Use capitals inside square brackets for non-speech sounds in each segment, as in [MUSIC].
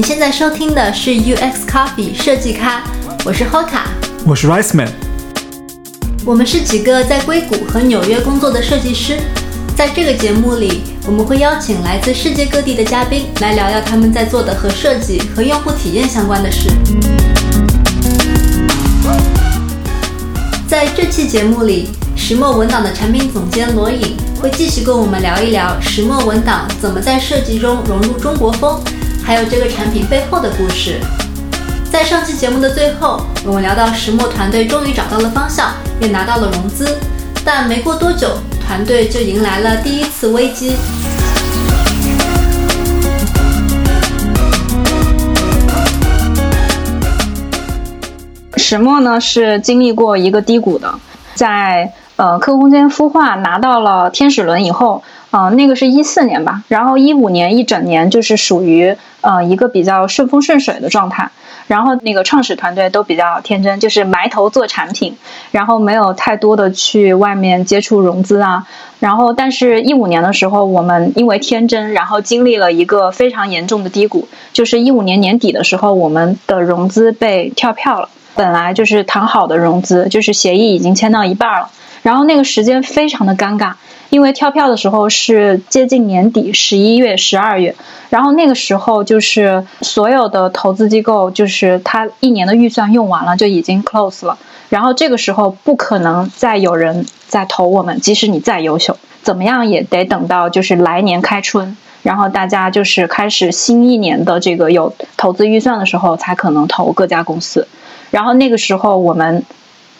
你现在收听的是 UX Coffee 设计咖，我是 Hoka，我是 Rice Man，我们是几个在硅谷和纽约工作的设计师。在这个节目里，我们会邀请来自世界各地的嘉宾来聊聊他们在做的和设计和用户体验相关的事。在这期节目里，石墨文档的产品总监罗颖会继续跟我们聊一聊石墨文档怎么在设计中融入中国风，还有这个产品背后的故事。在上期节目的最后，我们聊到石墨团队终于找到了方向，也拿到了融资，但没过多久。团队就迎来了第一次危机。石墨呢是经历过一个低谷的，在呃客空间孵化拿到了天使轮以后，呃那个是一四年吧，然后一五年一整年就是属于呃一个比较顺风顺水的状态。然后那个创始团队都比较天真，就是埋头做产品，然后没有太多的去外面接触融资啊。然后，但是一五年的时候，我们因为天真，然后经历了一个非常严重的低谷，就是一五年年底的时候，我们的融资被跳票了。本来就是谈好的融资，就是协议已经签到一半了，然后那个时间非常的尴尬。因为跳票的时候是接近年底，十一月、十二月，然后那个时候就是所有的投资机构，就是他一年的预算用完了，就已经 close 了。然后这个时候不可能再有人再投我们，即使你再优秀，怎么样也得等到就是来年开春，然后大家就是开始新一年的这个有投资预算的时候，才可能投各家公司。然后那个时候我们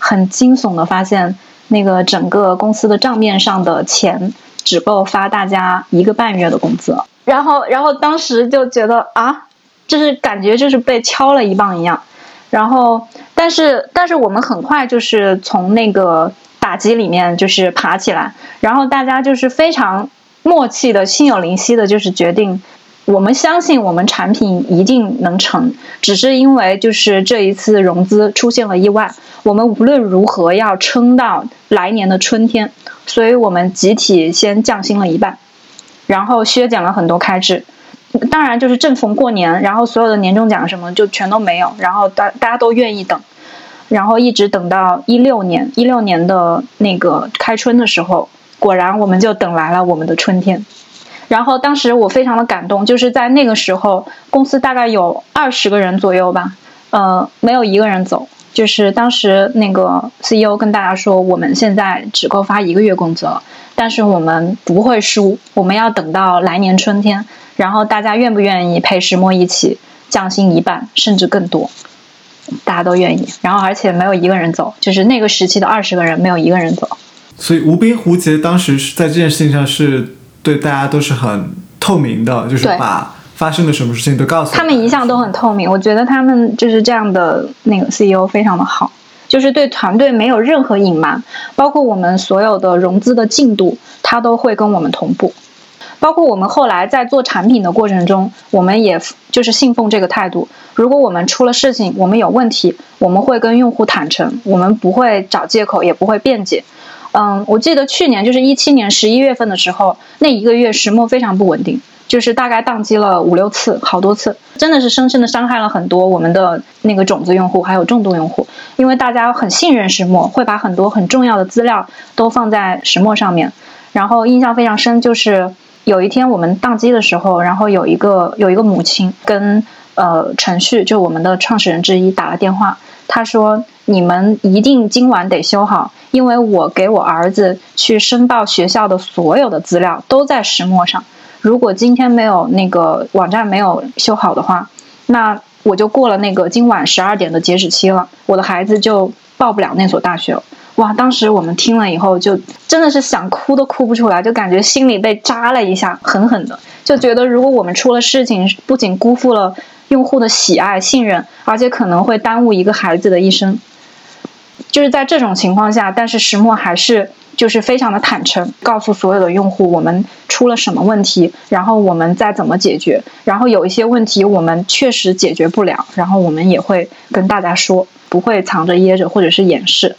很惊悚的发现。那个整个公司的账面上的钱只够发大家一个半月的工资，然后，然后当时就觉得啊，就是感觉就是被敲了一棒一样，然后，但是，但是我们很快就是从那个打击里面就是爬起来，然后大家就是非常默契的、心有灵犀的，就是决定。我们相信我们产品一定能成，只是因为就是这一次融资出现了意外，我们无论如何要撑到来年的春天，所以我们集体先降薪了一半，然后削减了很多开支，当然就是正逢过年，然后所有的年终奖什么就全都没有，然后大大家都愿意等，然后一直等到一六年一六年的那个开春的时候，果然我们就等来了我们的春天。然后当时我非常的感动，就是在那个时候，公司大概有二十个人左右吧，呃，没有一个人走。就是当时那个 CEO 跟大家说，我们现在只够发一个月工资了，但是我们不会输，我们要等到来年春天。然后大家愿不愿意陪石墨一起降薪一半，甚至更多？大家都愿意。然后而且没有一个人走，就是那个时期的二十个人没有一个人走。所以无边无节当时是在这件事情上是。对大家都是很透明的，就是把发生的什么事情都告诉他们一向都很透明。我觉得他们就是这样的那个 CEO 非常的好，就是对团队没有任何隐瞒，包括我们所有的融资的进度，他都会跟我们同步。包括我们后来在做产品的过程中，我们也就是信奉这个态度：如果我们出了事情，我们有问题，我们会跟用户坦诚，我们不会找借口，也不会辩解。嗯，我记得去年就是一七年十一月份的时候，那一个月石墨非常不稳定，就是大概宕机了五六次，好多次，真的是深深的伤害了很多我们的那个种子用户还有重度用户，因为大家很信任石墨，会把很多很重要的资料都放在石墨上面。然后印象非常深，就是有一天我们宕机的时候，然后有一个有一个母亲跟呃程序就我们的创始人之一打了电话，他说。你们一定今晚得修好，因为我给我儿子去申报学校的所有的资料都在石墨上。如果今天没有那个网站没有修好的话，那我就过了那个今晚十二点的截止期了，我的孩子就报不了那所大学了。哇！当时我们听了以后，就真的是想哭都哭不出来，就感觉心里被扎了一下，狠狠的，就觉得如果我们出了事情，不仅辜负了用户的喜爱信任，而且可能会耽误一个孩子的一生。就是在这种情况下，但是石墨还是就是非常的坦诚，告诉所有的用户我们出了什么问题，然后我们再怎么解决，然后有一些问题我们确实解决不了，然后我们也会跟大家说，不会藏着掖着或者是掩饰。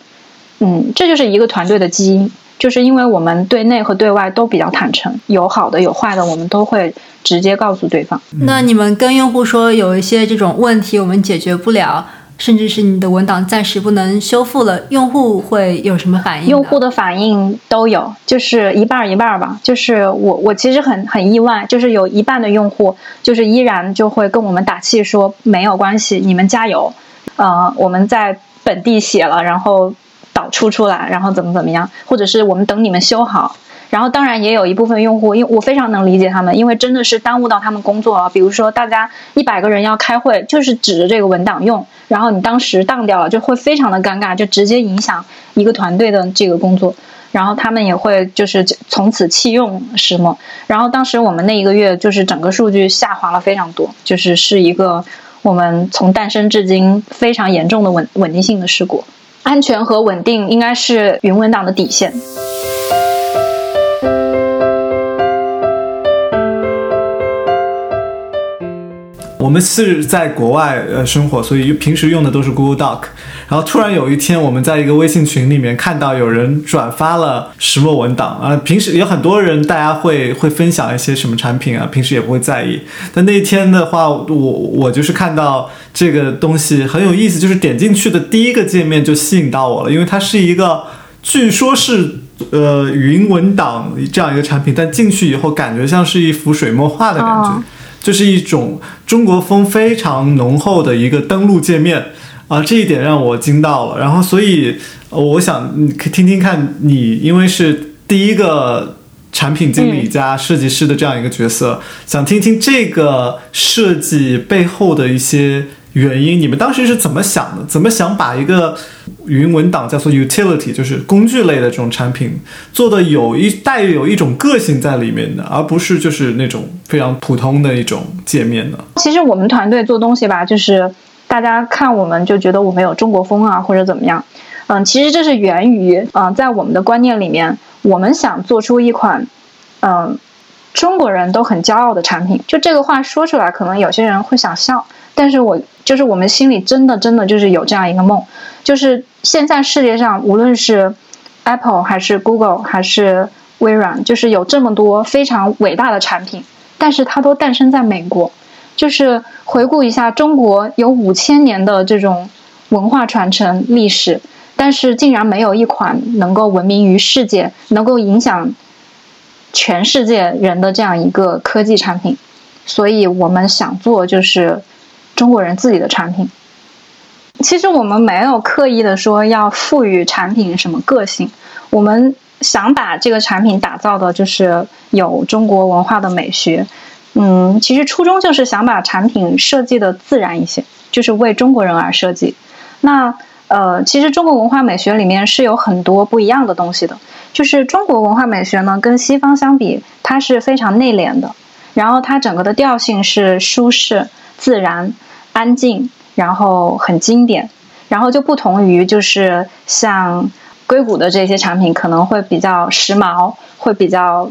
嗯，这就是一个团队的基因，就是因为我们对内和对外都比较坦诚，有好的有坏的，我们都会直接告诉对方。那你们跟用户说有一些这种问题我们解决不了，甚至是你的文档暂时不能修复了，用户会有什么反应？用户的反应都有，就是一半一半吧。就是我我其实很很意外，就是有一半的用户就是依然就会跟我们打气说没有关系，你们加油。呃，我们在本地写了，然后。导出出来，然后怎么怎么样，或者是我们等你们修好。然后当然也有一部分用户，因为我非常能理解他们，因为真的是耽误到他们工作了。比如说大家一百个人要开会，就是指着这个文档用，然后你当时当掉了，就会非常的尴尬，就直接影响一个团队的这个工作。然后他们也会就是从此弃用石墨。然后当时我们那一个月就是整个数据下滑了非常多，就是是一个我们从诞生至今非常严重的稳稳定性的事故。安全和稳定应该是云文档的底线。我们是在国外呃生活，所以平时用的都是 Google Doc。然后突然有一天，我们在一个微信群里面看到有人转发了石墨文档啊。平时有很多人，大家会会分享一些什么产品啊，平时也不会在意。但那一天的话，我我就是看到这个东西很有意思，就是点进去的第一个界面就吸引到我了，因为它是一个据说是呃云文档这样一个产品，但进去以后感觉像是一幅水墨画的感觉。就是一种中国风非常浓厚的一个登录界面啊，这一点让我惊到了。然后，所以我想听听看你，因为是第一个产品经理加设计师的这样一个角色，想听听这个设计背后的一些。原因，你们当时是怎么想的？怎么想把一个云文档叫做 utility，就是工具类的这种产品做的有一带有一种个性在里面的，而不是就是那种非常普通的一种界面呢？其实我们团队做东西吧，就是大家看我们就觉得我们有中国风啊，或者怎么样。嗯，其实这是源于嗯，在我们的观念里面，我们想做出一款嗯中国人都很骄傲的产品。就这个话说出来，可能有些人会想笑。但是我就是我们心里真的真的就是有这样一个梦，就是现在世界上无论是 Apple 还是 Google 还是微软，就是有这么多非常伟大的产品，但是它都诞生在美国。就是回顾一下，中国有五千年的这种文化传承历史，但是竟然没有一款能够闻名于世界、能够影响全世界人的这样一个科技产品。所以我们想做就是。中国人自己的产品，其实我们没有刻意的说要赋予产品什么个性，我们想把这个产品打造的就是有中国文化的美学。嗯，其实初衷就是想把产品设计的自然一些，就是为中国人而设计。那呃，其实中国文化美学里面是有很多不一样的东西的，就是中国文化美学呢，跟西方相比，它是非常内敛的，然后它整个的调性是舒适自然。安静，然后很经典，然后就不同于就是像硅谷的这些产品，可能会比较时髦，会比较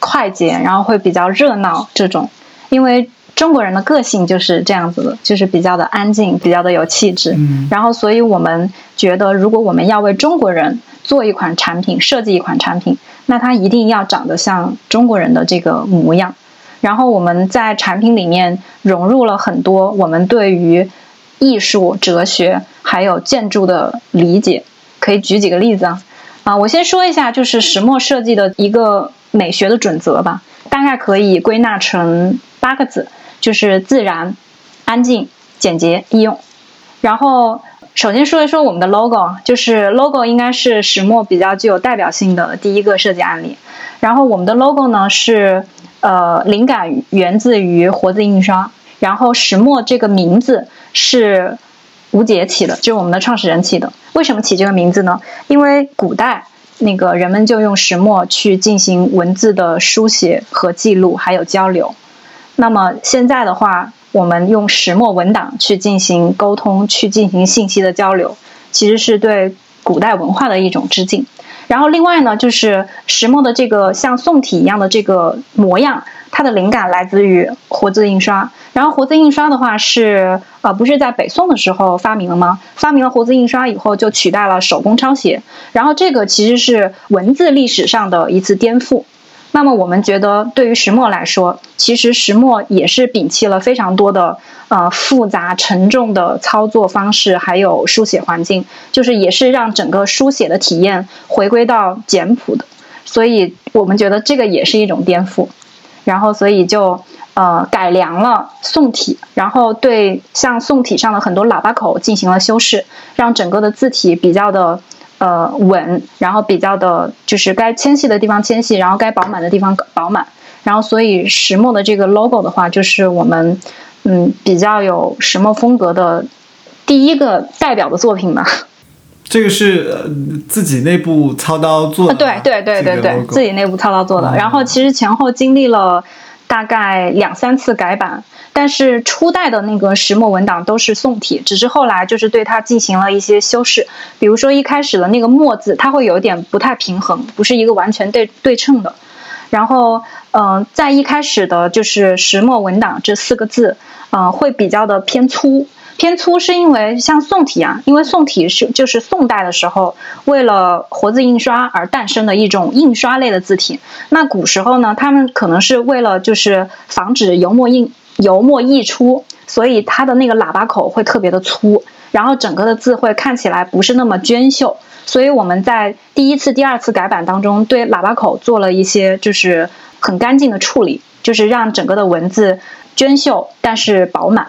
快捷，然后会比较热闹这种。因为中国人的个性就是这样子的，就是比较的安静，比较的有气质。嗯然后，所以我们觉得，如果我们要为中国人做一款产品，设计一款产品，那它一定要长得像中国人的这个模样。然后我们在产品里面融入了很多我们对于艺术、哲学还有建筑的理解。可以举几个例子啊？啊，我先说一下，就是石墨设计的一个美学的准则吧，大概可以归纳成八个字，就是自然、安静、简洁、易用。然后首先说一说我们的 logo，就是 logo 应该是石墨比较具有代表性的第一个设计案例。然后我们的 logo 呢是。呃，灵感源自于活字印刷，然后石墨这个名字是吴杰起的，就是我们的创始人起的。为什么起这个名字呢？因为古代那个人们就用石墨去进行文字的书写和记录，还有交流。那么现在的话，我们用石墨文档去进行沟通，去进行信息的交流，其实是对古代文化的一种致敬。然后另外呢，就是石墨的这个像宋体一样的这个模样，它的灵感来自于活字印刷。然后活字印刷的话是呃不是在北宋的时候发明了吗？发明了活字印刷以后，就取代了手工抄写。然后这个其实是文字历史上的一次颠覆。那么我们觉得，对于石墨来说，其实石墨也是摒弃了非常多的呃复杂沉重的操作方式，还有书写环境，就是也是让整个书写的体验回归到简朴的。所以我们觉得这个也是一种颠覆。然后所以就呃改良了宋体，然后对像宋体上的很多喇叭口进行了修饰，让整个的字体比较的。呃，稳，然后比较的，就是该纤细的地方纤细，然后该饱满的地方饱满，然后所以石墨的这个 logo 的话，就是我们嗯比较有石墨风格的第一个代表的作品吧。这个是自己内部操刀做的，对对对对对，自己内部操刀做的。然后其实前后经历了大概两三次改版。但是初代的那个石墨文档都是宋体，只是后来就是对它进行了一些修饰，比如说一开始的那个墨字，它会有点不太平衡，不是一个完全对对称的。然后，嗯，在一开始的就是石墨文档这四个字，嗯，会比较的偏粗，偏粗是因为像宋体啊，因为宋体是就是宋代的时候为了活字印刷而诞生的一种印刷类的字体。那古时候呢，他们可能是为了就是防止油墨印。油墨溢出，所以它的那个喇叭口会特别的粗，然后整个的字会看起来不是那么娟秀。所以我们在第一次、第二次改版当中，对喇叭口做了一些就是很干净的处理，就是让整个的文字娟秀但是饱满。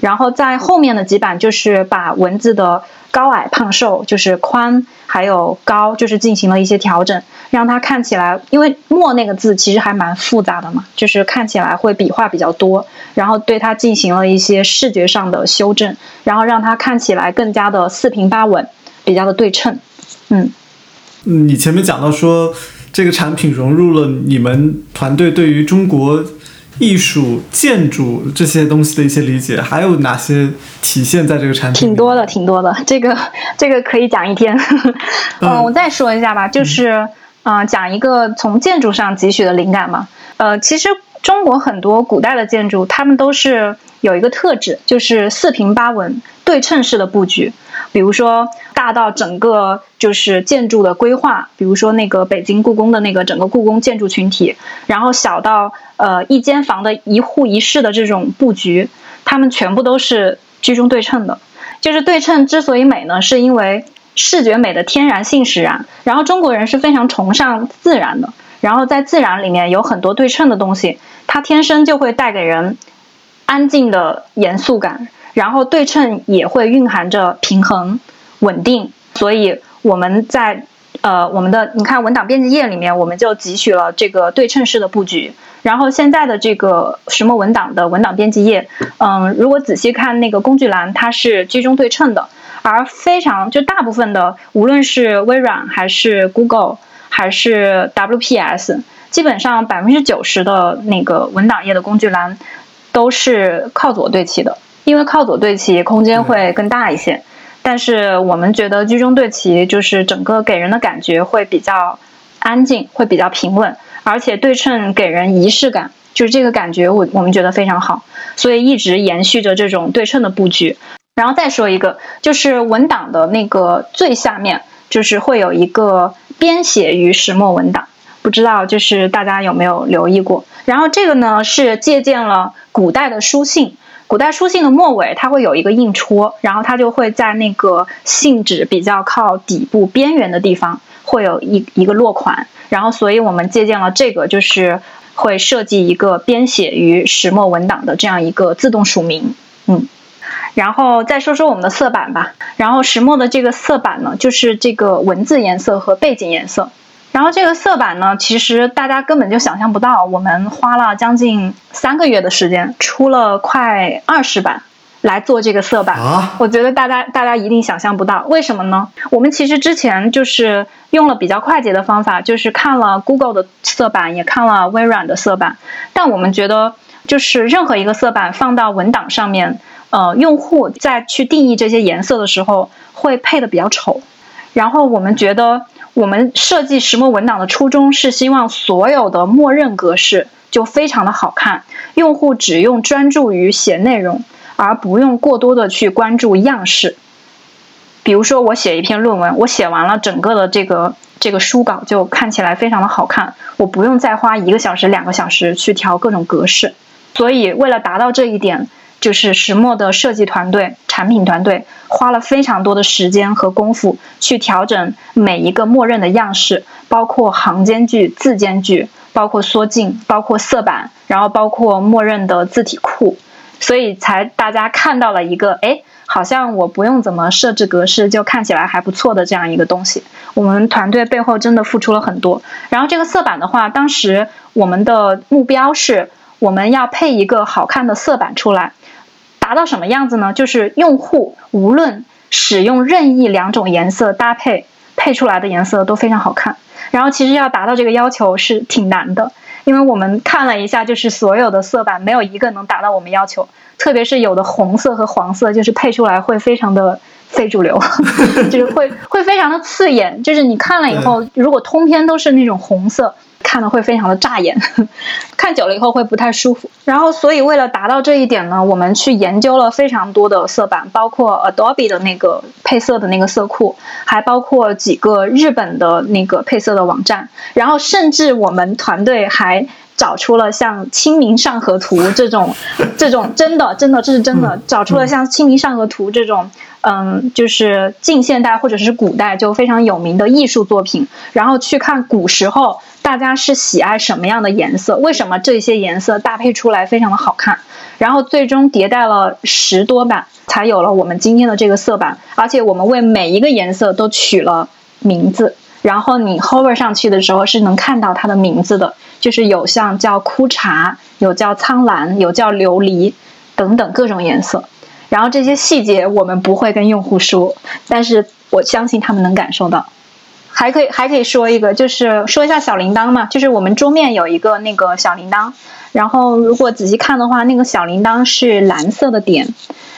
然后在后面的几版，就是把文字的。高矮胖瘦就是宽，还有高，就是进行了一些调整，让它看起来，因为墨那个字其实还蛮复杂的嘛，就是看起来会笔画比较多，然后对它进行了一些视觉上的修正，然后让它看起来更加的四平八稳，比较的对称。嗯，你前面讲到说这个产品融入了你们团队对于中国。艺术、建筑这些东西的一些理解，还有哪些体现在这个产品？挺多的，挺多的。这个这个可以讲一天。[LAUGHS] 嗯，我再说一下吧，就是嗯，讲一个从建筑上汲取的灵感嘛。呃，其实中国很多古代的建筑，他们都是有一个特质，就是四平八稳、对称式的布局。比如说，大到整个就是建筑的规划，比如说那个北京故宫的那个整个故宫建筑群体，然后小到呃一间房的一户一室的这种布局，它们全部都是居中对称的。就是对称之所以美呢，是因为视觉美的天然性使然。然后中国人是非常崇尚自然的，然后在自然里面有很多对称的东西，它天生就会带给人安静的严肃感。然后对称也会蕴含着平衡、稳定，所以我们在呃我们的你看文档编辑页里面，我们就汲取了这个对称式的布局。然后现在的这个石墨文档的文档编辑页，嗯，如果仔细看那个工具栏，它是居中对称的，而非常就大部分的，无论是微软还是 Google 还是 WPS，基本上百分之九十的那个文档页的工具栏都是靠左对齐的。因为靠左对齐，空间会更大一些，但是我们觉得居中对齐就是整个给人的感觉会比较安静，会比较平稳，而且对称给人仪式感，就是这个感觉我我们觉得非常好，所以一直延续着这种对称的布局。然后再说一个，就是文档的那个最下面，就是会有一个编写于石墨文档，不知道就是大家有没有留意过？然后这个呢是借鉴了古代的书信。古代书信的末尾，它会有一个印戳，然后它就会在那个信纸比较靠底部边缘的地方，会有一一个落款。然后，所以我们借鉴了这个，就是会设计一个编写于石墨文档的这样一个自动署名。嗯，然后再说说我们的色板吧。然后石墨的这个色板呢，就是这个文字颜色和背景颜色。然后这个色板呢，其实大家根本就想象不到，我们花了将近三个月的时间，出了快二十版来做这个色板。我觉得大家大家一定想象不到，为什么呢？我们其实之前就是用了比较快捷的方法，就是看了 Google 的色板，也看了微软的色板，但我们觉得，就是任何一个色板放到文档上面，呃，用户在去定义这些颜色的时候，会配的比较丑。然后我们觉得。我们设计石墨文档的初衷是希望所有的默认格式就非常的好看，用户只用专注于写内容，而不用过多的去关注样式。比如说，我写一篇论文，我写完了整个的这个这个书稿就看起来非常的好看，我不用再花一个小时、两个小时去调各种格式。所以，为了达到这一点，就是石墨的设计团队、产品团队花了非常多的时间和功夫去调整每一个默认的样式，包括行间距、字间距，包括缩进，包括色板，然后包括默认的字体库，所以才大家看到了一个哎。好像我不用怎么设置格式就看起来还不错的这样一个东西，我们团队背后真的付出了很多。然后这个色板的话，当时我们的目标是我们要配一个好看的色板出来，达到什么样子呢？就是用户无论使用任意两种颜色搭配，配出来的颜色都非常好看。然后其实要达到这个要求是挺难的，因为我们看了一下，就是所有的色板没有一个能达到我们要求。特别是有的红色和黄色，就是配出来会非常的非主流，[LAUGHS] 就是会会非常的刺眼。就是你看了以后，如果通篇都是那种红色，看的会非常的扎眼，[LAUGHS] 看久了以后会不太舒服。然后，所以为了达到这一点呢，我们去研究了非常多的色板，包括 Adobe 的那个配色的那个色库，还包括几个日本的那个配色的网站，然后甚至我们团队还。找出了像《清明上河图》这种，[LAUGHS] 这种真的真的这是真的，找出了像《清明上河图》这种，嗯，就是近现代或者是古代就非常有名的艺术作品，然后去看古时候大家是喜爱什么样的颜色，为什么这些颜色搭配出来非常的好看，然后最终迭代了十多版，才有了我们今天的这个色板，而且我们为每一个颜色都取了名字，然后你 hover 上去的时候是能看到它的名字的。就是有像叫枯茶，有叫苍蓝，有叫琉璃，等等各种颜色。然后这些细节我们不会跟用户说，但是我相信他们能感受到。还可以还可以说一个，就是说一下小铃铛嘛，就是我们桌面有一个那个小铃铛，然后如果仔细看的话，那个小铃铛是蓝色的点，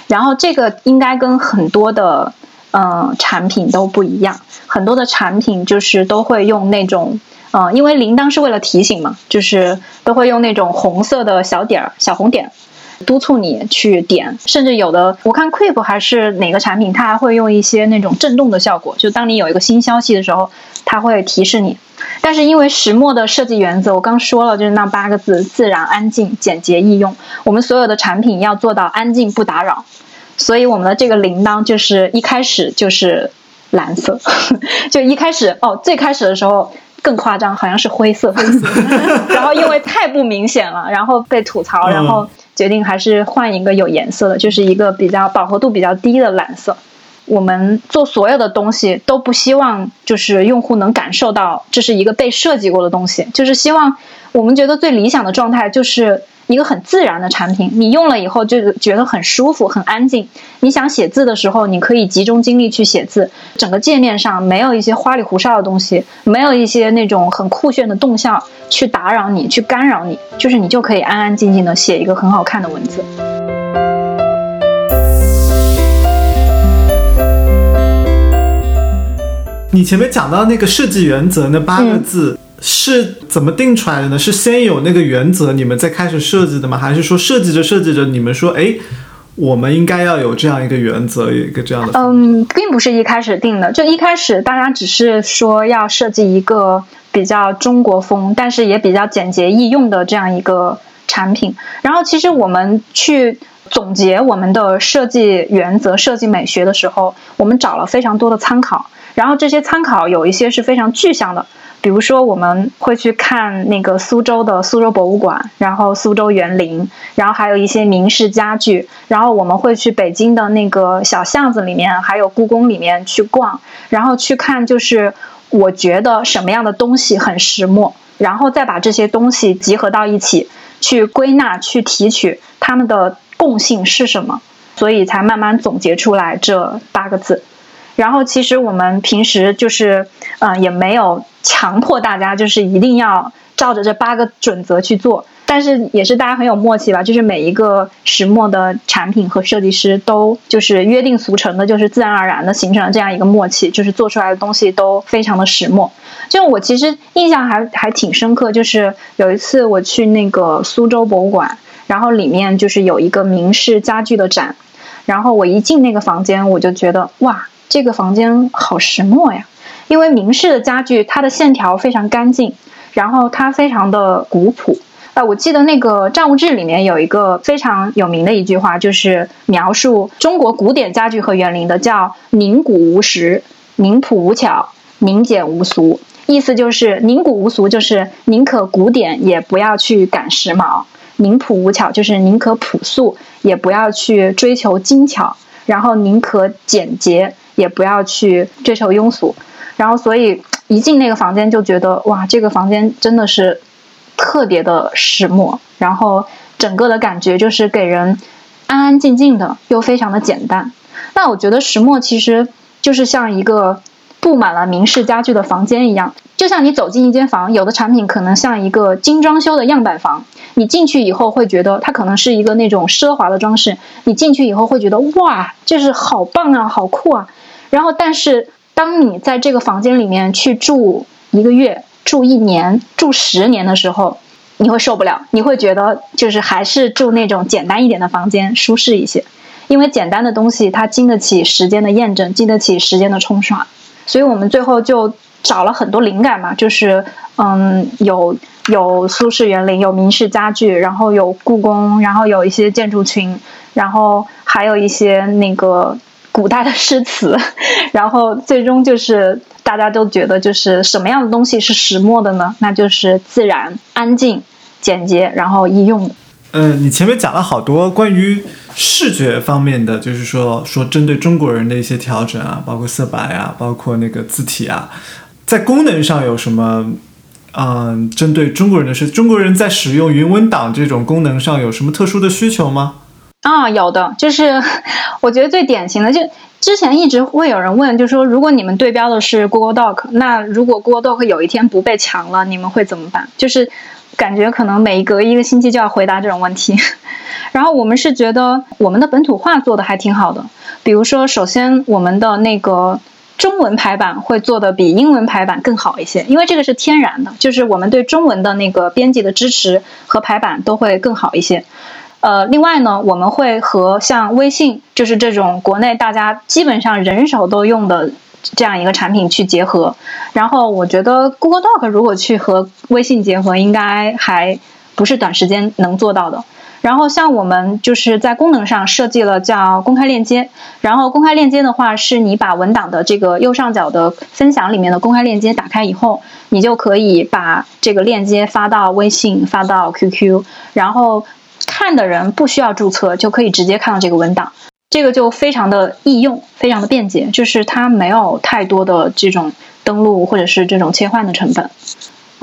然后这个应该跟很多的嗯产品都不一样，很多的产品就是都会用那种。嗯，因为铃铛是为了提醒嘛，就是都会用那种红色的小点儿、小红点，督促你去点。甚至有的，我看 Quip 还是哪个产品，它还会用一些那种震动的效果，就当你有一个新消息的时候，它会提示你。但是因为石墨的设计原则，我刚说了，就是那八个字：自然、安静、简洁、易用。我们所有的产品要做到安静不打扰，所以我们的这个铃铛就是一开始就是蓝色，[LAUGHS] 就一开始哦，最开始的时候。更夸张，好像是灰色，[LAUGHS] 然后因为太不明显了，然后被吐槽，然后决定还是换一个有颜色的，就是一个比较饱和度比较低的蓝色。我们做所有的东西都不希望就是用户能感受到这是一个被设计过的东西，就是希望我们觉得最理想的状态就是。一个很自然的产品，你用了以后就觉得很舒服、很安静。你想写字的时候，你可以集中精力去写字。整个界面上没有一些花里胡哨的东西，没有一些那种很酷炫的动效去打扰你、去干扰你，就是你就可以安安静静的写一个很好看的文字。你前面讲到那个设计原则那八个字。是怎么定出来的呢？是先有那个原则，你们再开始设计的吗？还是说设计着设计着，你们说，哎，我们应该要有这样一个原则，有一个这样的？嗯，并不是一开始定的，就一开始大家只是说要设计一个比较中国风，但是也比较简洁易用的这样一个产品。然后，其实我们去总结我们的设计原则、设计美学的时候，我们找了非常多的参考，然后这些参考有一些是非常具象的。比如说，我们会去看那个苏州的苏州博物馆，然后苏州园林，然后还有一些名式家具，然后我们会去北京的那个小巷子里面，还有故宫里面去逛，然后去看，就是我觉得什么样的东西很石墨，然后再把这些东西集合到一起，去归纳、去提取它们的共性是什么，所以才慢慢总结出来这八个字。然后，其实我们平时就是，嗯，也没有强迫大家就是一定要照着这八个准则去做。但是也是大家很有默契吧，就是每一个石墨的产品和设计师都就是约定俗成的，就是自然而然的形成了这样一个默契，就是做出来的东西都非常的石墨。就我其实印象还还挺深刻，就是有一次我去那个苏州博物馆，然后里面就是有一个明式家具的展，然后我一进那个房间，我就觉得哇，这个房间好石墨呀，因为明式的家具它的线条非常干净，然后它非常的古朴。啊，我记得那个《战物志》里面有一个非常有名的一句话，就是描述中国古典家具和园林的，叫“宁古无实，宁朴无巧，宁简无俗”。意思就是宁古无俗，就是宁可古典也不要去赶时髦；宁朴无巧，就是宁可朴素也不要去追求精巧；然后宁可简洁也不要去追求庸俗。然后，所以一进那个房间就觉得，哇，这个房间真的是。特别的石墨，然后整个的感觉就是给人安安静静的，又非常的简单。那我觉得石墨其实就是像一个布满了明式家具的房间一样，就像你走进一间房，有的产品可能像一个精装修的样板房，你进去以后会觉得它可能是一个那种奢华的装饰，你进去以后会觉得哇，就是好棒啊，好酷啊。然后，但是当你在这个房间里面去住一个月。住一年、住十年的时候，你会受不了，你会觉得就是还是住那种简单一点的房间舒适一些，因为简单的东西它经得起时间的验证，经得起时间的冲刷。所以我们最后就找了很多灵感嘛，就是嗯，有有苏式园林，有明式家具，然后有故宫，然后有一些建筑群，然后还有一些那个古代的诗词，然后最终就是。大家都觉得就是什么样的东西是石墨的呢？那就是自然、安静、简洁，然后易用。嗯，你前面讲了好多关于视觉方面的，就是说说针对中国人的一些调整啊，包括色白啊，包括那个字体啊，在功能上有什么？嗯，针对中国人的是中国人在使用云文档这种功能上有什么特殊的需求吗？啊，有的，就是 [LAUGHS] 我觉得最典型的就。之前一直会有人问，就说如果你们对标的是 Google Doc，那如果 Google Doc 有一天不被抢了，你们会怎么办？就是感觉可能每隔一个星期就要回答这种问题。[LAUGHS] 然后我们是觉得我们的本土化做的还挺好的，比如说，首先我们的那个中文排版会做的比英文排版更好一些，因为这个是天然的，就是我们对中文的那个编辑的支持和排版都会更好一些。呃，另外呢，我们会和像微信，就是这种国内大家基本上人手都用的这样一个产品去结合。然后我觉得 Google Doc 如果去和微信结合，应该还不是短时间能做到的。然后像我们就是在功能上设计了叫公开链接。然后公开链接的话，是你把文档的这个右上角的分享里面的公开链接打开以后，你就可以把这个链接发到微信、发到 QQ，然后。看的人不需要注册就可以直接看到这个文档，这个就非常的易用，非常的便捷，就是它没有太多的这种登录或者是这种切换的成本，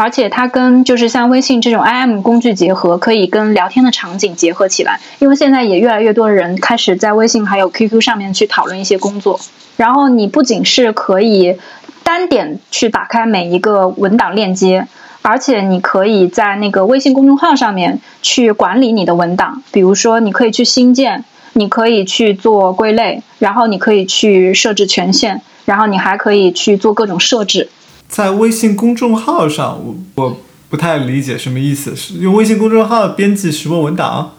而且它跟就是像微信这种 IM 工具结合，可以跟聊天的场景结合起来，因为现在也越来越多的人开始在微信还有 QQ 上面去讨论一些工作，然后你不仅是可以单点去打开每一个文档链接。而且你可以在那个微信公众号上面去管理你的文档，比如说你可以去新建，你可以去做归类，然后你可以去设置权限，然后你还可以去做各种设置。在微信公众号上，我我不太理解什么意思，是用微信公众号编辑石墨文档？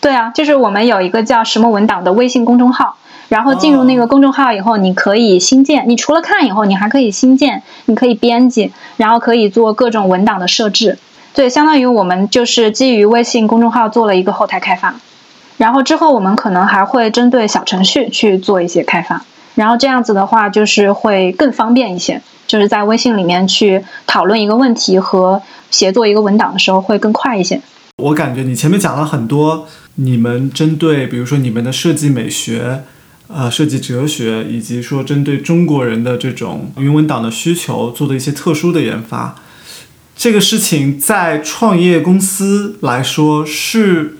对啊，就是我们有一个叫石墨文档的微信公众号。然后进入那个公众号以后，你可以新建。你除了看以后，你还可以新建，你可以编辑，然后可以做各种文档的设置。对，相当于我们就是基于微信公众号做了一个后台开发。然后之后我们可能还会针对小程序去做一些开发。然后这样子的话，就是会更方便一些，就是在微信里面去讨论一个问题和协作一个文档的时候会更快一些。我感觉你前面讲了很多，你们针对比如说你们的设计美学。呃，设计哲学以及说针对中国人的这种云文档的需求做的一些特殊的研发，这个事情在创业公司来说是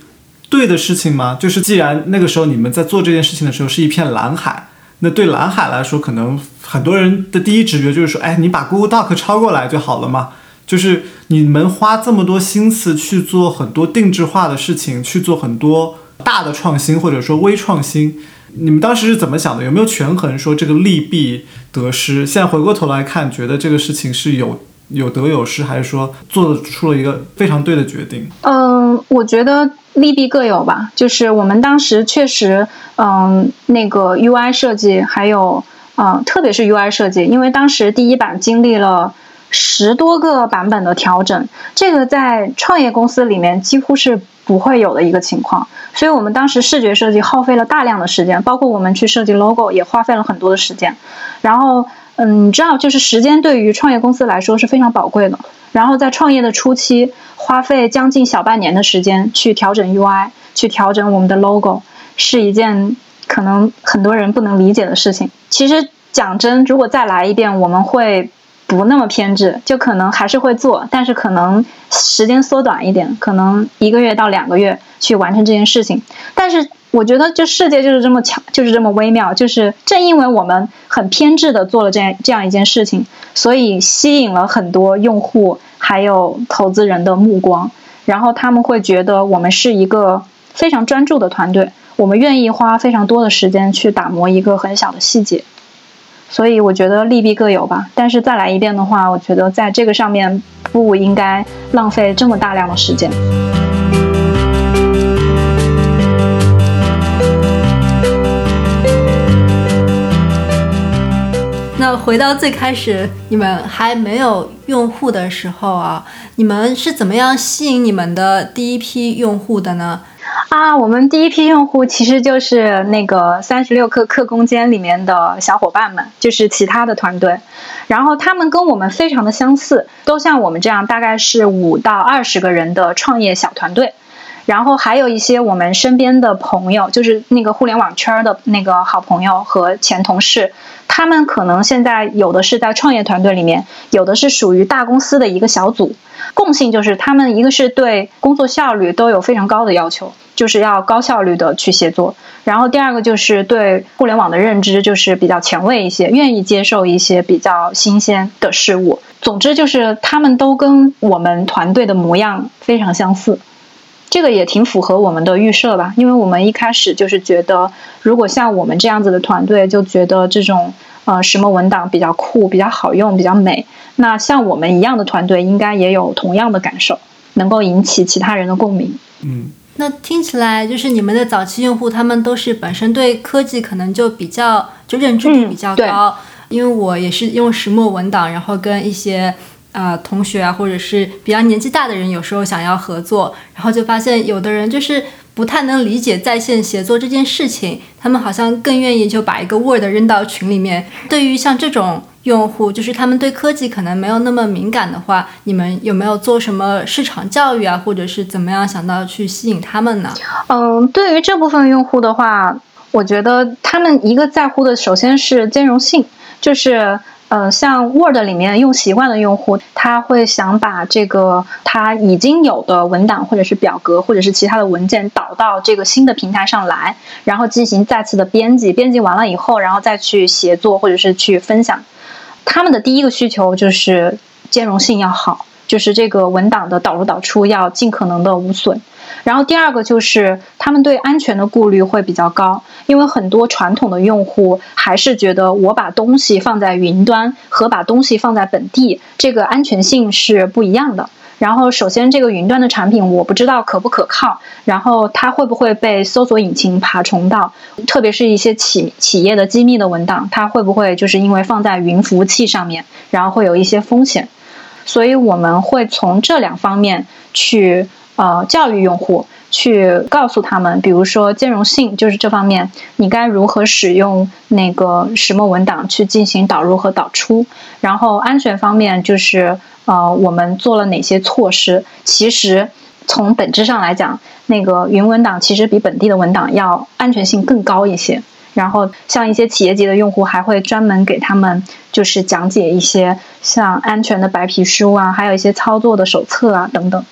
对的事情吗？就是既然那个时候你们在做这件事情的时候是一片蓝海，那对蓝海来说，可能很多人的第一直觉就是说，哎，你把 Google Doc 抄过来就好了嘛。就是你们花这么多心思去做很多定制化的事情，去做很多大的创新或者说微创新，你们当时是怎么想的？有没有权衡说这个利弊得失？现在回过头来看，觉得这个事情是有有得有失，还是说做出了一个非常对的决定？嗯，我觉得利弊各有吧。就是我们当时确实，嗯，那个 UI 设计还有，嗯，特别是 UI 设计，因为当时第一版经历了。十多个版本的调整，这个在创业公司里面几乎是不会有的一个情况。所以我们当时视觉设计耗费了大量的时间，包括我们去设计 logo 也花费了很多的时间。然后，嗯，你知道，就是时间对于创业公司来说是非常宝贵的。然后在创业的初期，花费将近小半年的时间去调整 UI，去调整我们的 logo，是一件可能很多人不能理解的事情。其实讲真，如果再来一遍，我们会。不那么偏执，就可能还是会做，但是可能时间缩短一点，可能一个月到两个月去完成这件事情。但是我觉得，就世界就是这么巧，就是这么微妙，就是正因为我们很偏执的做了这样这样一件事情，所以吸引了很多用户还有投资人的目光，然后他们会觉得我们是一个非常专注的团队，我们愿意花非常多的时间去打磨一个很小的细节。所以我觉得利弊各有吧，但是再来一遍的话，我觉得在这个上面不应该浪费这么大量的时间。回到最开始，你们还没有用户的时候啊，你们是怎么样吸引你们的第一批用户的呢？啊，我们第一批用户其实就是那个三十六氪客空间里面的小伙伴们，就是其他的团队，然后他们跟我们非常的相似，都像我们这样，大概是五到二十个人的创业小团队，然后还有一些我们身边的朋友，就是那个互联网圈的那个好朋友和前同事，他们可能现在有的是在创业团队里面，有的是属于大公司的一个小组。共性就是他们一个是对工作效率都有非常高的要求，就是要高效率的去协作。然后第二个就是对互联网的认知就是比较前卫一些，愿意接受一些比较新鲜的事物。总之就是他们都跟我们团队的模样非常相似，这个也挺符合我们的预设吧。因为我们一开始就是觉得，如果像我们这样子的团队，就觉得这种。呃，石墨文档比较酷，比较好用，比较美。那像我们一样的团队，应该也有同样的感受，能够引起其他人的共鸣。嗯，那听起来就是你们的早期用户，他们都是本身对科技可能就比较就认知度比较高。因为我也是用石墨文档，然后跟一些呃同学啊，或者是比较年纪大的人，有时候想要合作，然后就发现有的人就是。不太能理解在线协作这件事情，他们好像更愿意就把一个 Word 扔到群里面。对于像这种用户，就是他们对科技可能没有那么敏感的话，你们有没有做什么市场教育啊，或者是怎么样想到去吸引他们呢？嗯，对于这部分用户的话，我觉得他们一个在乎的首先是兼容性，就是。呃，像 Word 里面用习惯的用户，他会想把这个他已经有的文档或者是表格或者是其他的文件导到这个新的平台上来，然后进行再次的编辑，编辑完了以后，然后再去协作或者是去分享。他们的第一个需求就是兼容性要好，就是这个文档的导入导出要尽可能的无损。然后第二个就是他们对安全的顾虑会比较高，因为很多传统的用户还是觉得我把东西放在云端和把东西放在本地这个安全性是不一样的。然后首先这个云端的产品我不知道可不可靠，然后它会不会被搜索引擎爬虫到，特别是一些企企业的机密的文档，它会不会就是因为放在云服务器上面，然后会有一些风险。所以我们会从这两方面去。呃，教育用户去告诉他们，比如说兼容性，就是这方面，你该如何使用那个石墨文档去进行导入和导出。然后安全方面，就是呃，我们做了哪些措施？其实从本质上来讲，那个云文档其实比本地的文档要安全性更高一些。然后像一些企业级的用户，还会专门给他们就是讲解一些像安全的白皮书啊，还有一些操作的手册啊等等。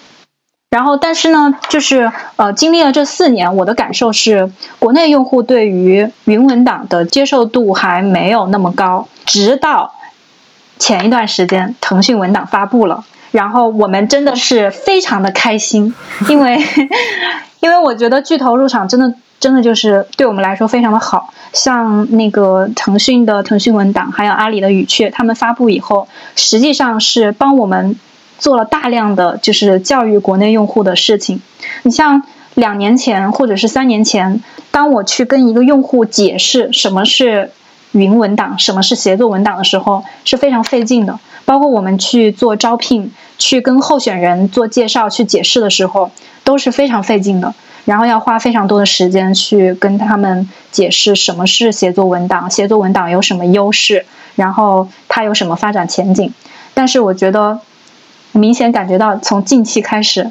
然后，但是呢，就是呃，经历了这四年，我的感受是，国内用户对于云文档的接受度还没有那么高。直到前一段时间，腾讯文档发布了，然后我们真的是非常的开心，因为 [LAUGHS] 因为我觉得巨头入场真的真的就是对我们来说非常的好。像那个腾讯的腾讯文档，还有阿里的语雀，他们发布以后，实际上是帮我们做了大量的就是教育国内用户的事情。你像两年前或者是三年前，当我去跟一个用户解释什么是云文档，什么是协作文档的时候，是非常费劲的。包括我们去做招聘，去跟候选人做介绍、去解释的时候，都是非常费劲的。然后要花非常多的时间去跟他们解释什么是协作文档，协作文档有什么优势，然后它有什么发展前景。但是我觉得，明显感觉到从近期开始，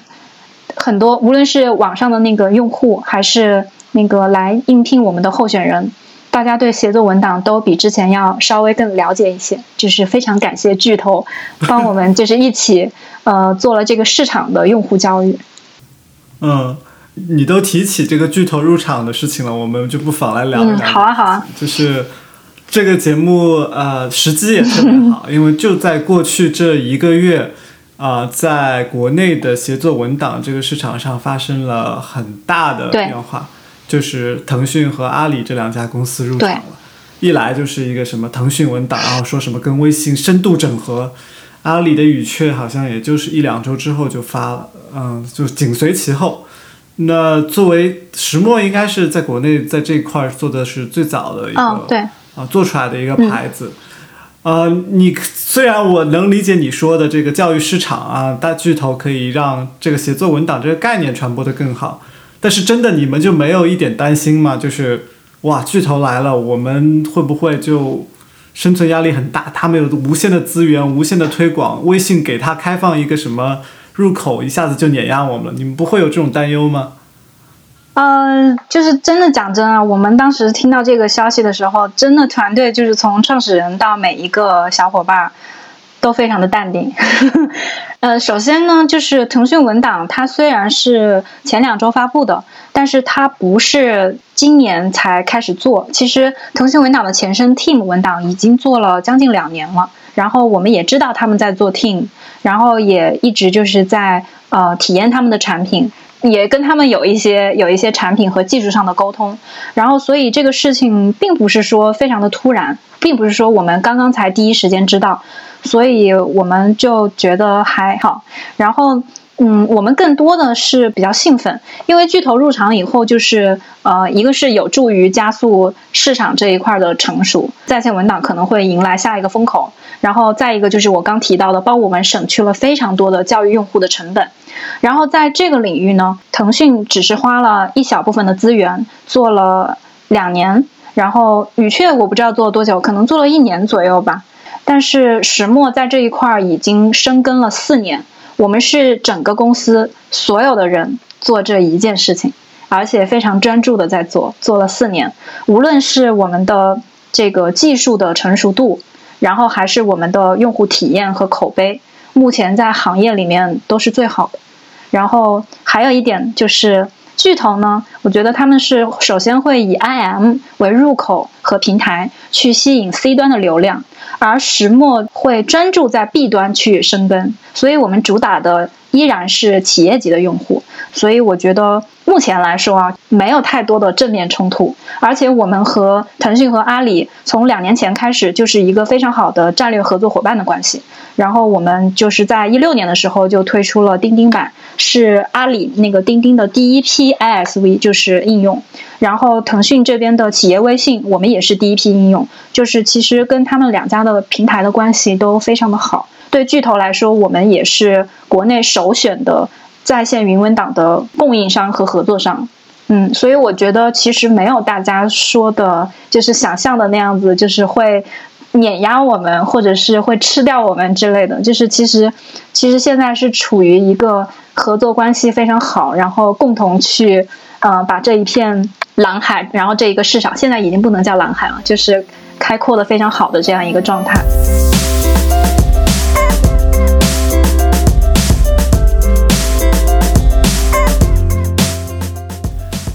很多无论是网上的那个用户，还是那个来应聘我们的候选人。大家对协作文档都比之前要稍微更了解一些，就是非常感谢巨头帮我们，就是一起 [LAUGHS] 呃做了这个市场的用户教育。嗯，你都提起这个巨头入场的事情了，我们就不妨来聊一聊。好啊，好啊。就是这个节目呃时机也特别好，因为就在过去这一个月啊，在国内的协作文档这个市场上发生了很大的变化。就是腾讯和阿里这两家公司入场了，一来就是一个什么腾讯文档，然后说什么跟微信深度整合，阿里的语雀好像也就是一两周之后就发了，嗯，就紧随其后。那作为石墨，应该是在国内在这一块做的是最早的一个，对，啊，做出来的一个牌子。呃，你虽然我能理解你说的这个教育市场啊，大巨头可以让这个写作文档这个概念传播的更好。但是真的，你们就没有一点担心吗？就是哇，巨头来了，我们会不会就生存压力很大？他们有无限的资源，无限的推广，微信给他开放一个什么入口，一下子就碾压我们了？你们不会有这种担忧吗？呃，就是真的讲真啊，我们当时听到这个消息的时候，真的团队就是从创始人到每一个小伙伴。都非常的淡定，[LAUGHS] 呃，首先呢，就是腾讯文档，它虽然是前两周发布的，但是它不是今年才开始做。其实腾讯文档的前身 Team 文档已经做了将近两年了，然后我们也知道他们在做 Team，然后也一直就是在呃体验他们的产品，也跟他们有一些有一些产品和技术上的沟通，然后所以这个事情并不是说非常的突然，并不是说我们刚刚才第一时间知道。所以我们就觉得还好，然后，嗯，我们更多的是比较兴奋，因为巨头入场以后，就是呃，一个是有助于加速市场这一块的成熟，在线文档可能会迎来下一个风口，然后再一个就是我刚提到的，帮我们省去了非常多的教育用户的成本，然后在这个领域呢，腾讯只是花了一小部分的资源做了两年，然后语雀我不知道做了多久，可能做了一年左右吧。但是石墨在这一块已经深耕了四年，我们是整个公司所有的人做这一件事情，而且非常专注的在做，做了四年。无论是我们的这个技术的成熟度，然后还是我们的用户体验和口碑，目前在行业里面都是最好的。然后还有一点就是巨头呢，我觉得他们是首先会以 IM 为入口和平台去吸引 C 端的流量。而石墨会专注在 B 端去生根，所以我们主打的依然是企业级的用户。所以我觉得目前来说啊，没有太多的正面冲突。而且我们和腾讯和阿里从两年前开始就是一个非常好的战略合作伙伴的关系。然后我们就是在一六年的时候就推出了钉钉版，是阿里那个钉钉的第一批 ISV 就是应用。然后腾讯这边的企业微信，我们也是第一批应用，就是其实跟他们两家的平台的关系都非常的好。对巨头来说，我们也是国内首选的在线云文档的供应商和合作商。嗯，所以我觉得其实没有大家说的，就是想象的那样子，就是会碾压我们，或者是会吃掉我们之类的。就是其实，其实现在是处于一个合作关系非常好，然后共同去呃把这一片。蓝海，然后这一个市场现在已经不能叫蓝海了，就是开阔的非常好的这样一个状态。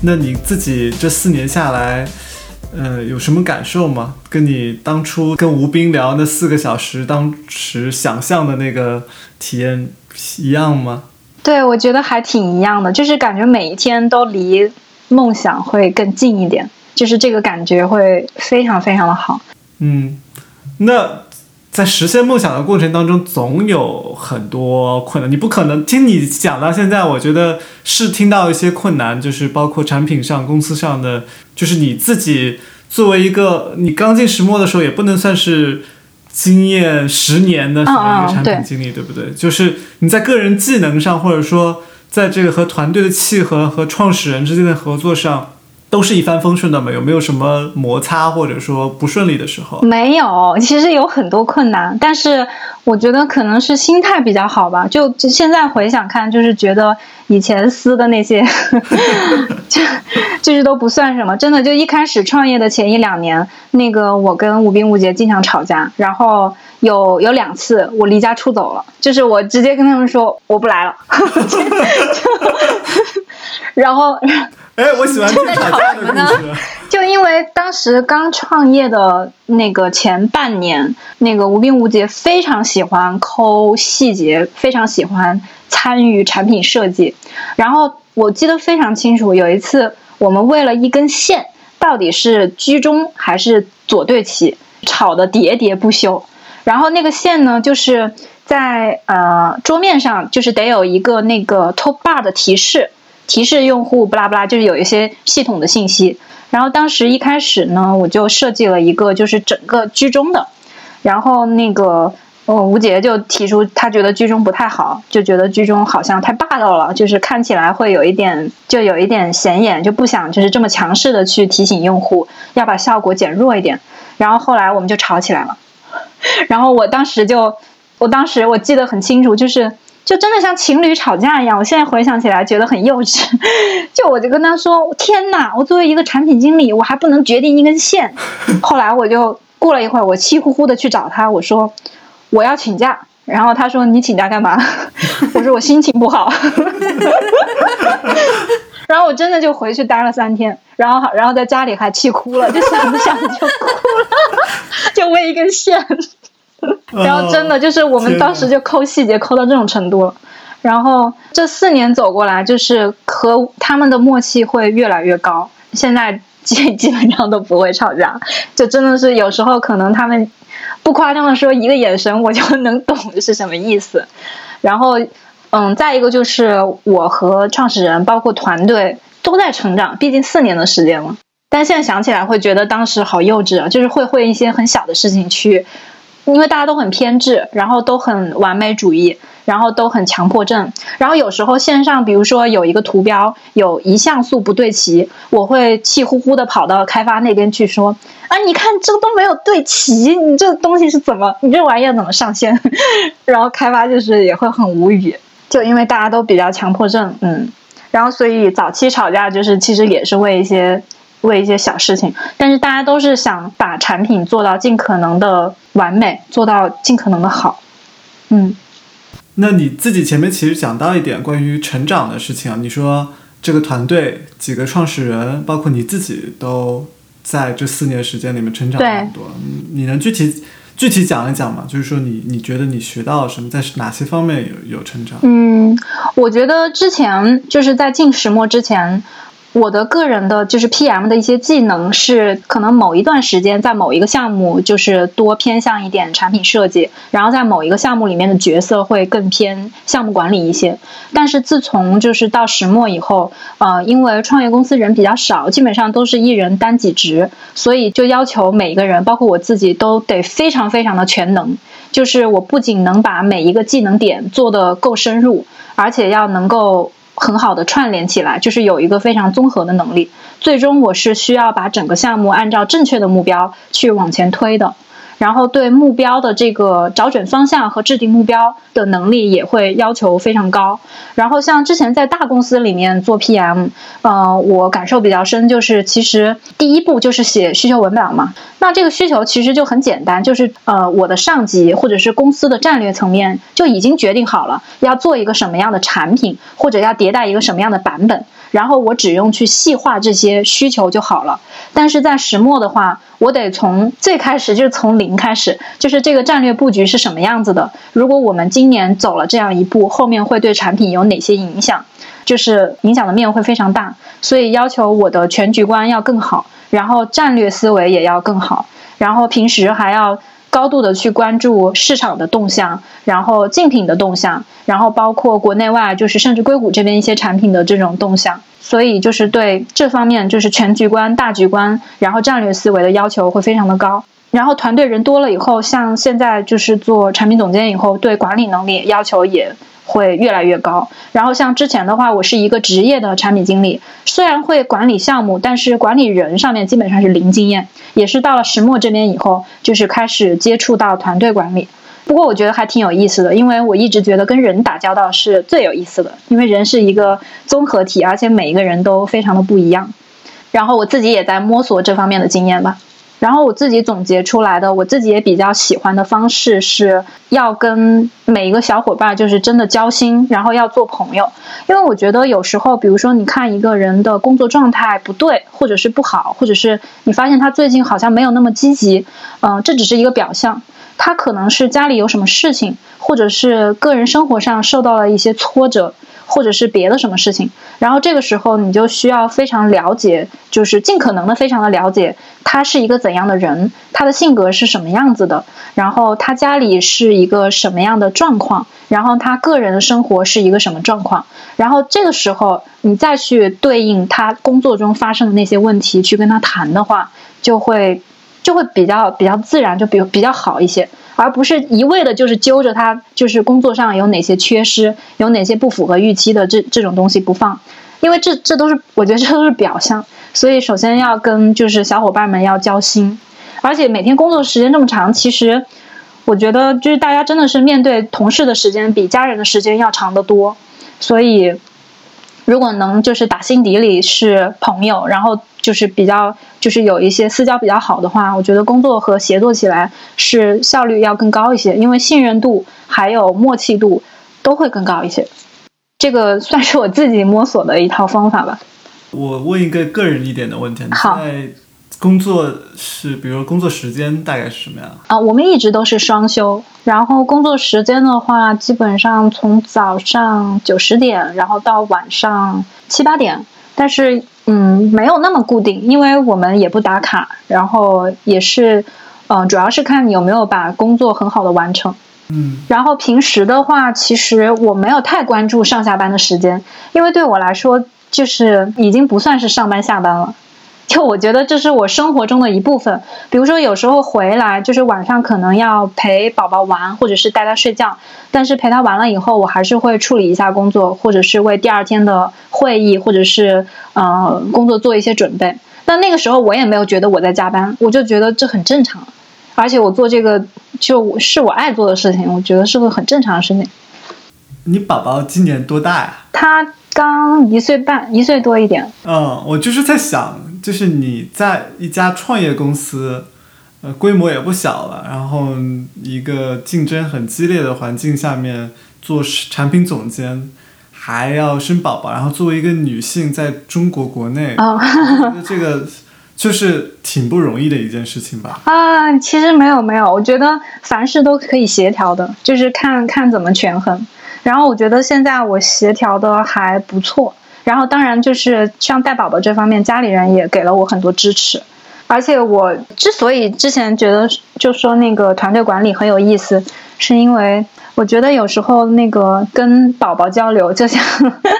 那你自己这四年下来，呃，有什么感受吗？跟你当初跟吴斌聊那四个小时，当时想象的那个体验一样吗？对，我觉得还挺一样的，就是感觉每一天都离梦想会更近一点，就是这个感觉会非常非常的好。嗯，那。在实现梦想的过程当中，总有很多困难。你不可能听你讲到现在，我觉得是听到一些困难，就是包括产品上、公司上的，就是你自己作为一个你刚进石墨的时候，也不能算是经验十年的什么一个产品经理，对不对？就是你在个人技能上，或者说在这个和团队的契合和创始人之间的合作上。都是一帆风顺的吗？有没有什么摩擦或者说不顺利的时候？没有，其实有很多困难，但是我觉得可能是心态比较好吧。就就现在回想看，就是觉得以前撕的那些，[LAUGHS] 就就是都不算什么。真的，就一开始创业的前一两年，那个我跟吴斌、吴杰经常吵架，然后有有两次我离家出走了，就是我直接跟他们说我不来了，[LAUGHS] 然后。哎，我喜欢听吵架的故事。就因为当时刚创业的那个前半年，那个吴斌吴杰非常喜欢抠细节，非常喜欢参与产品设计。然后我记得非常清楚，有一次我们为了一根线到底是居中还是左对齐，吵得喋喋不休。然后那个线呢，就是在呃桌面上，就是得有一个那个 top bar 的提示。提示用户不拉不拉，就是有一些系统的信息。然后当时一开始呢，我就设计了一个就是整个居中的。然后那个呃吴杰就提出他觉得居中不太好，就觉得居中好像太霸道了，就是看起来会有一点就有一点显眼，就不想就是这么强势的去提醒用户，要把效果减弱一点。然后后来我们就吵起来了。[LAUGHS] 然后我当时就，我当时我记得很清楚，就是。就真的像情侣吵架一样，我现在回想起来觉得很幼稚。[LAUGHS] 就我就跟他说：“天哪，我作为一个产品经理，我还不能决定一根线。[LAUGHS] ”后来我就过了一会儿，我气呼呼的去找他，我说：“我要请假。”然后他说：“你请假干嘛？” [LAUGHS] 我说：“我心情不好。”然后我真的就回去待了三天，然后然后在家里还气哭了，就想着想着就哭了，就为一根线。[LAUGHS] 然后真的就是我们当时就抠细节抠到这种程度了，然后这四年走过来，就是和他们的默契会越来越高。现在基基本上都不会吵架，就真的是有时候可能他们不夸张的说一个眼神我就能懂是什么意思。然后嗯，再一个就是我和创始人包括团队都在成长，毕竟四年的时间了。但现在想起来会觉得当时好幼稚啊，就是会会一些很小的事情去。因为大家都很偏执，然后都很完美主义，然后都很强迫症，然后有时候线上，比如说有一个图标有一像素不对齐，我会气呼呼的跑到开发那边去说：“啊，你看这个都没有对齐，你这东西是怎么，你这玩意儿怎么上线？” [LAUGHS] 然后开发就是也会很无语，就因为大家都比较强迫症，嗯，然后所以早期吵架就是其实也是为一些。为一些小事情，但是大家都是想把产品做到尽可能的完美，做到尽可能的好。嗯，那你自己前面其实讲到一点关于成长的事情啊，你说这个团队几个创始人，包括你自己，都在这四年时间里面成长很多。你能具体具体讲一讲吗？就是说你你觉得你学到了什么，在哪些方面有有成长？嗯，我觉得之前就是在进石墨之前。我的个人的就是 PM 的一些技能是，可能某一段时间在某一个项目就是多偏向一点产品设计，然后在某一个项目里面的角色会更偏项目管理一些。但是自从就是到石墨以后，呃，因为创业公司人比较少，基本上都是一人担几职，所以就要求每一个人，包括我自己，都得非常非常的全能。就是我不仅能把每一个技能点做得够深入，而且要能够。很好的串联起来，就是有一个非常综合的能力。最终我是需要把整个项目按照正确的目标去往前推的。然后对目标的这个找准方向和制定目标的能力也会要求非常高。然后像之前在大公司里面做 PM，呃，我感受比较深，就是其实第一步就是写需求文档嘛。那这个需求其实就很简单，就是呃，我的上级或者是公司的战略层面就已经决定好了要做一个什么样的产品，或者要迭代一个什么样的版本。然后我只用去细化这些需求就好了。但是在石墨的话，我得从最开始就是从零开始，就是这个战略布局是什么样子的。如果我们今年走了这样一步，后面会对产品有哪些影响？就是影响的面会非常大，所以要求我的全局观要更好，然后战略思维也要更好，然后平时还要。高度的去关注市场的动向，然后竞品的动向，然后包括国内外，就是甚至硅谷这边一些产品的这种动向，所以就是对这方面就是全局观、大局观，然后战略思维的要求会非常的高。然后团队人多了以后，像现在就是做产品总监以后，对管理能力要求也。会越来越高。然后像之前的话，我是一个职业的产品经理，虽然会管理项目，但是管理人上面基本上是零经验。也是到了石墨这边以后，就是开始接触到团队管理。不过我觉得还挺有意思的，因为我一直觉得跟人打交道是最有意思的，因为人是一个综合体，而且每一个人都非常的不一样。然后我自己也在摸索这方面的经验吧。然后我自己总结出来的，我自己也比较喜欢的方式是要跟每一个小伙伴就是真的交心，然后要做朋友。因为我觉得有时候，比如说你看一个人的工作状态不对，或者是不好，或者是你发现他最近好像没有那么积极，嗯，这只是一个表象，他可能是家里有什么事情，或者是个人生活上受到了一些挫折。或者是别的什么事情，然后这个时候你就需要非常了解，就是尽可能的非常的了解他是一个怎样的人，他的性格是什么样子的，然后他家里是一个什么样的状况，然后他个人的生活是一个什么状况，然后这个时候你再去对应他工作中发生的那些问题去跟他谈的话，就会就会比较比较自然，就比比较好一些。而不是一味的，就是揪着他，就是工作上有哪些缺失，有哪些不符合预期的这这种东西不放，因为这这都是我觉得这都是表象，所以首先要跟就是小伙伴们要交心，而且每天工作时间这么长，其实我觉得就是大家真的是面对同事的时间比家人的时间要长得多，所以。如果能就是打心底里是朋友，然后就是比较就是有一些私交比较好的话，我觉得工作和协作起来是效率要更高一些，因为信任度还有默契度都会更高一些。这个算是我自己摸索的一套方法吧。我问一个个人一点的问题，好。工作是，比如工作时间大概是什么样啊？我们一直都是双休，然后工作时间的话，基本上从早上九十点，然后到晚上七八点。但是，嗯，没有那么固定，因为我们也不打卡，然后也是，嗯，主要是看你有没有把工作很好的完成。嗯。然后平时的话，其实我没有太关注上下班的时间，因为对我来说，就是已经不算是上班下班了。就我觉得这是我生活中的一部分，比如说有时候回来就是晚上可能要陪宝宝玩，或者是带他睡觉，但是陪他玩了以后，我还是会处理一下工作，或者是为第二天的会议或者是呃工作做一些准备。那那个时候我也没有觉得我在加班，我就觉得这很正常，而且我做这个就是我爱做的事情，我觉得是个很正常的事情。你宝宝今年多大呀？他刚一岁半，一岁多一点。嗯，我就是在想。就是你在一家创业公司，呃，规模也不小了，然后一个竞争很激烈的环境下面做产品总监，还要生宝宝，然后作为一个女性在中国国内，我觉得这个就是挺不容易的一件事情吧。啊，其实没有没有，我觉得凡事都可以协调的，就是看看怎么权衡。然后我觉得现在我协调的还不错。然后，当然就是像带宝宝这方面，家里人也给了我很多支持。而且，我之所以之前觉得就说那个团队管理很有意思，是因为我觉得有时候那个跟宝宝交流，就像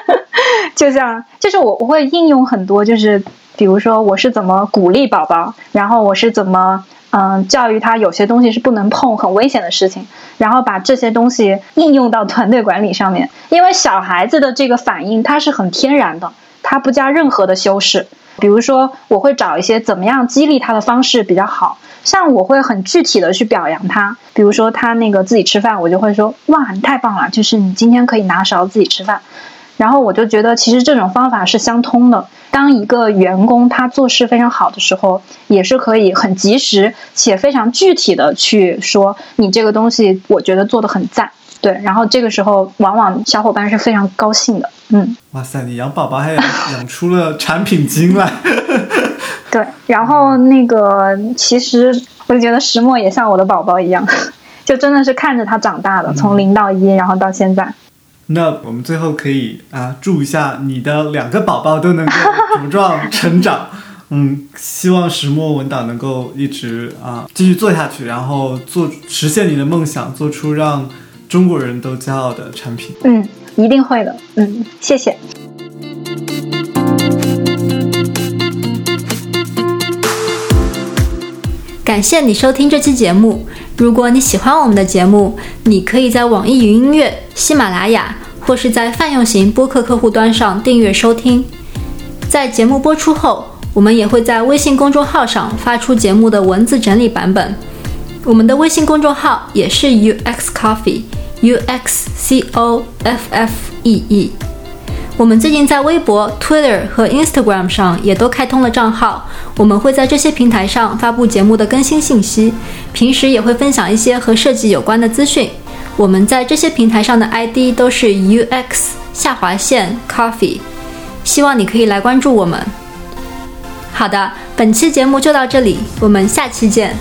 [LAUGHS] 就像就是我我会应用很多，就是比如说我是怎么鼓励宝宝，然后我是怎么。嗯，教育他有些东西是不能碰，很危险的事情，然后把这些东西应用到团队管理上面。因为小孩子的这个反应，他是很天然的，他不加任何的修饰。比如说，我会找一些怎么样激励他的方式比较好，像我会很具体的去表扬他，比如说他那个自己吃饭，我就会说哇，你太棒了，就是你今天可以拿勺自己吃饭。然后我就觉得，其实这种方法是相通的。当一个员工他做事非常好的时候，也是可以很及时且非常具体的去说你这个东西，我觉得做的很赞。对，然后这个时候往往小伙伴是非常高兴的。嗯，哇塞，你养宝宝还养 [LAUGHS] 养出了产品经来。[LAUGHS] 对，然后那个其实我就觉得石墨也像我的宝宝一样，[LAUGHS] 就真的是看着他长大的，从零到一，然后到现在。那我们最后可以啊，祝一下你的两个宝宝都能够茁壮成长。[LAUGHS] 嗯，希望石墨文档能够一直啊继续做下去，然后做实现你的梦想，做出让中国人都骄傲的产品。嗯，一定会的。嗯，谢谢。感谢你收听这期节目。如果你喜欢我们的节目，你可以在网易云音乐、喜马拉雅或是在泛用型播客客户端上订阅收听。在节目播出后，我们也会在微信公众号上发出节目的文字整理版本。我们的微信公众号也是 UX Coffee，U X C O F F E E。我们最近在微博、Twitter 和 Instagram 上也都开通了账号，我们会在这些平台上发布节目的更新信息，平时也会分享一些和设计有关的资讯。我们在这些平台上的 ID 都是 UX 下划线 Coffee，希望你可以来关注我们。好的，本期节目就到这里，我们下期见。